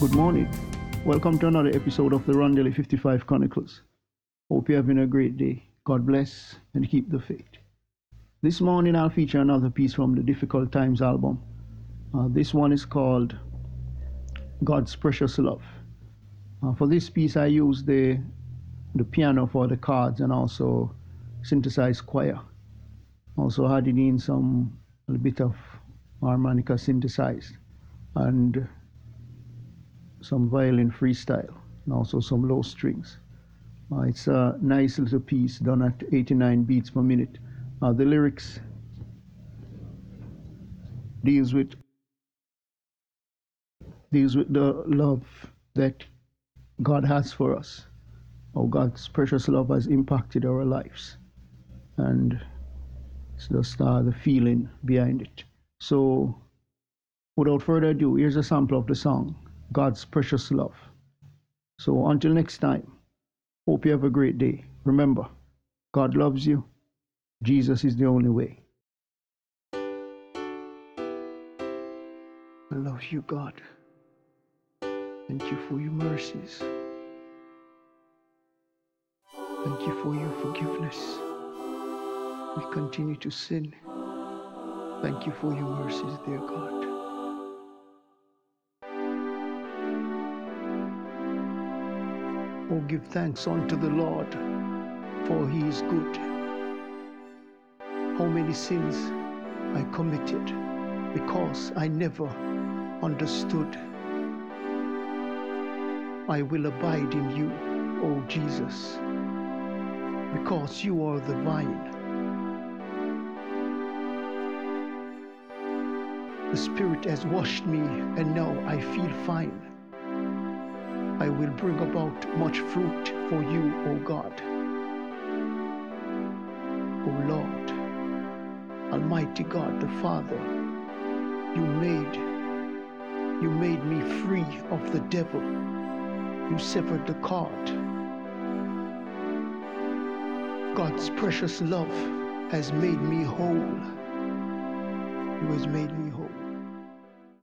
Good morning. Welcome to another episode of the Rondelli 55 Chronicles. Hope you're having a great day. God bless and keep the faith. This morning I'll feature another piece from the Difficult Times album. Uh, this one is called God's Precious Love. Uh, for this piece I used the the piano for the cards and also synthesized choir. Also added in some a bit of harmonica synthesized and some violin freestyle and also some low strings. Uh, it's a nice little piece done at 89 beats per minute. Uh, the lyrics deals with deals with the love that God has for us. How God's precious love has impacted our lives, and it's just uh, the feeling behind it. So, without further ado, here's a sample of the song, God's Precious Love. So, until next time, hope you have a great day. Remember, God loves you, Jesus is the only way. I love you, God. Thank you for your mercies. Thank you for your forgiveness. We continue to sin. Thank you for your mercies, dear God. Oh, give thanks unto the Lord, for he is good. How many sins I committed because I never understood. I will abide in you, O Jesus, because you are the vine. The Spirit has washed me, and now I feel fine. I will bring about much fruit for you, O God. O Lord, Almighty God, the Father, you made you made me free of the devil. You severed the cord. God's precious love has made me whole. You has made me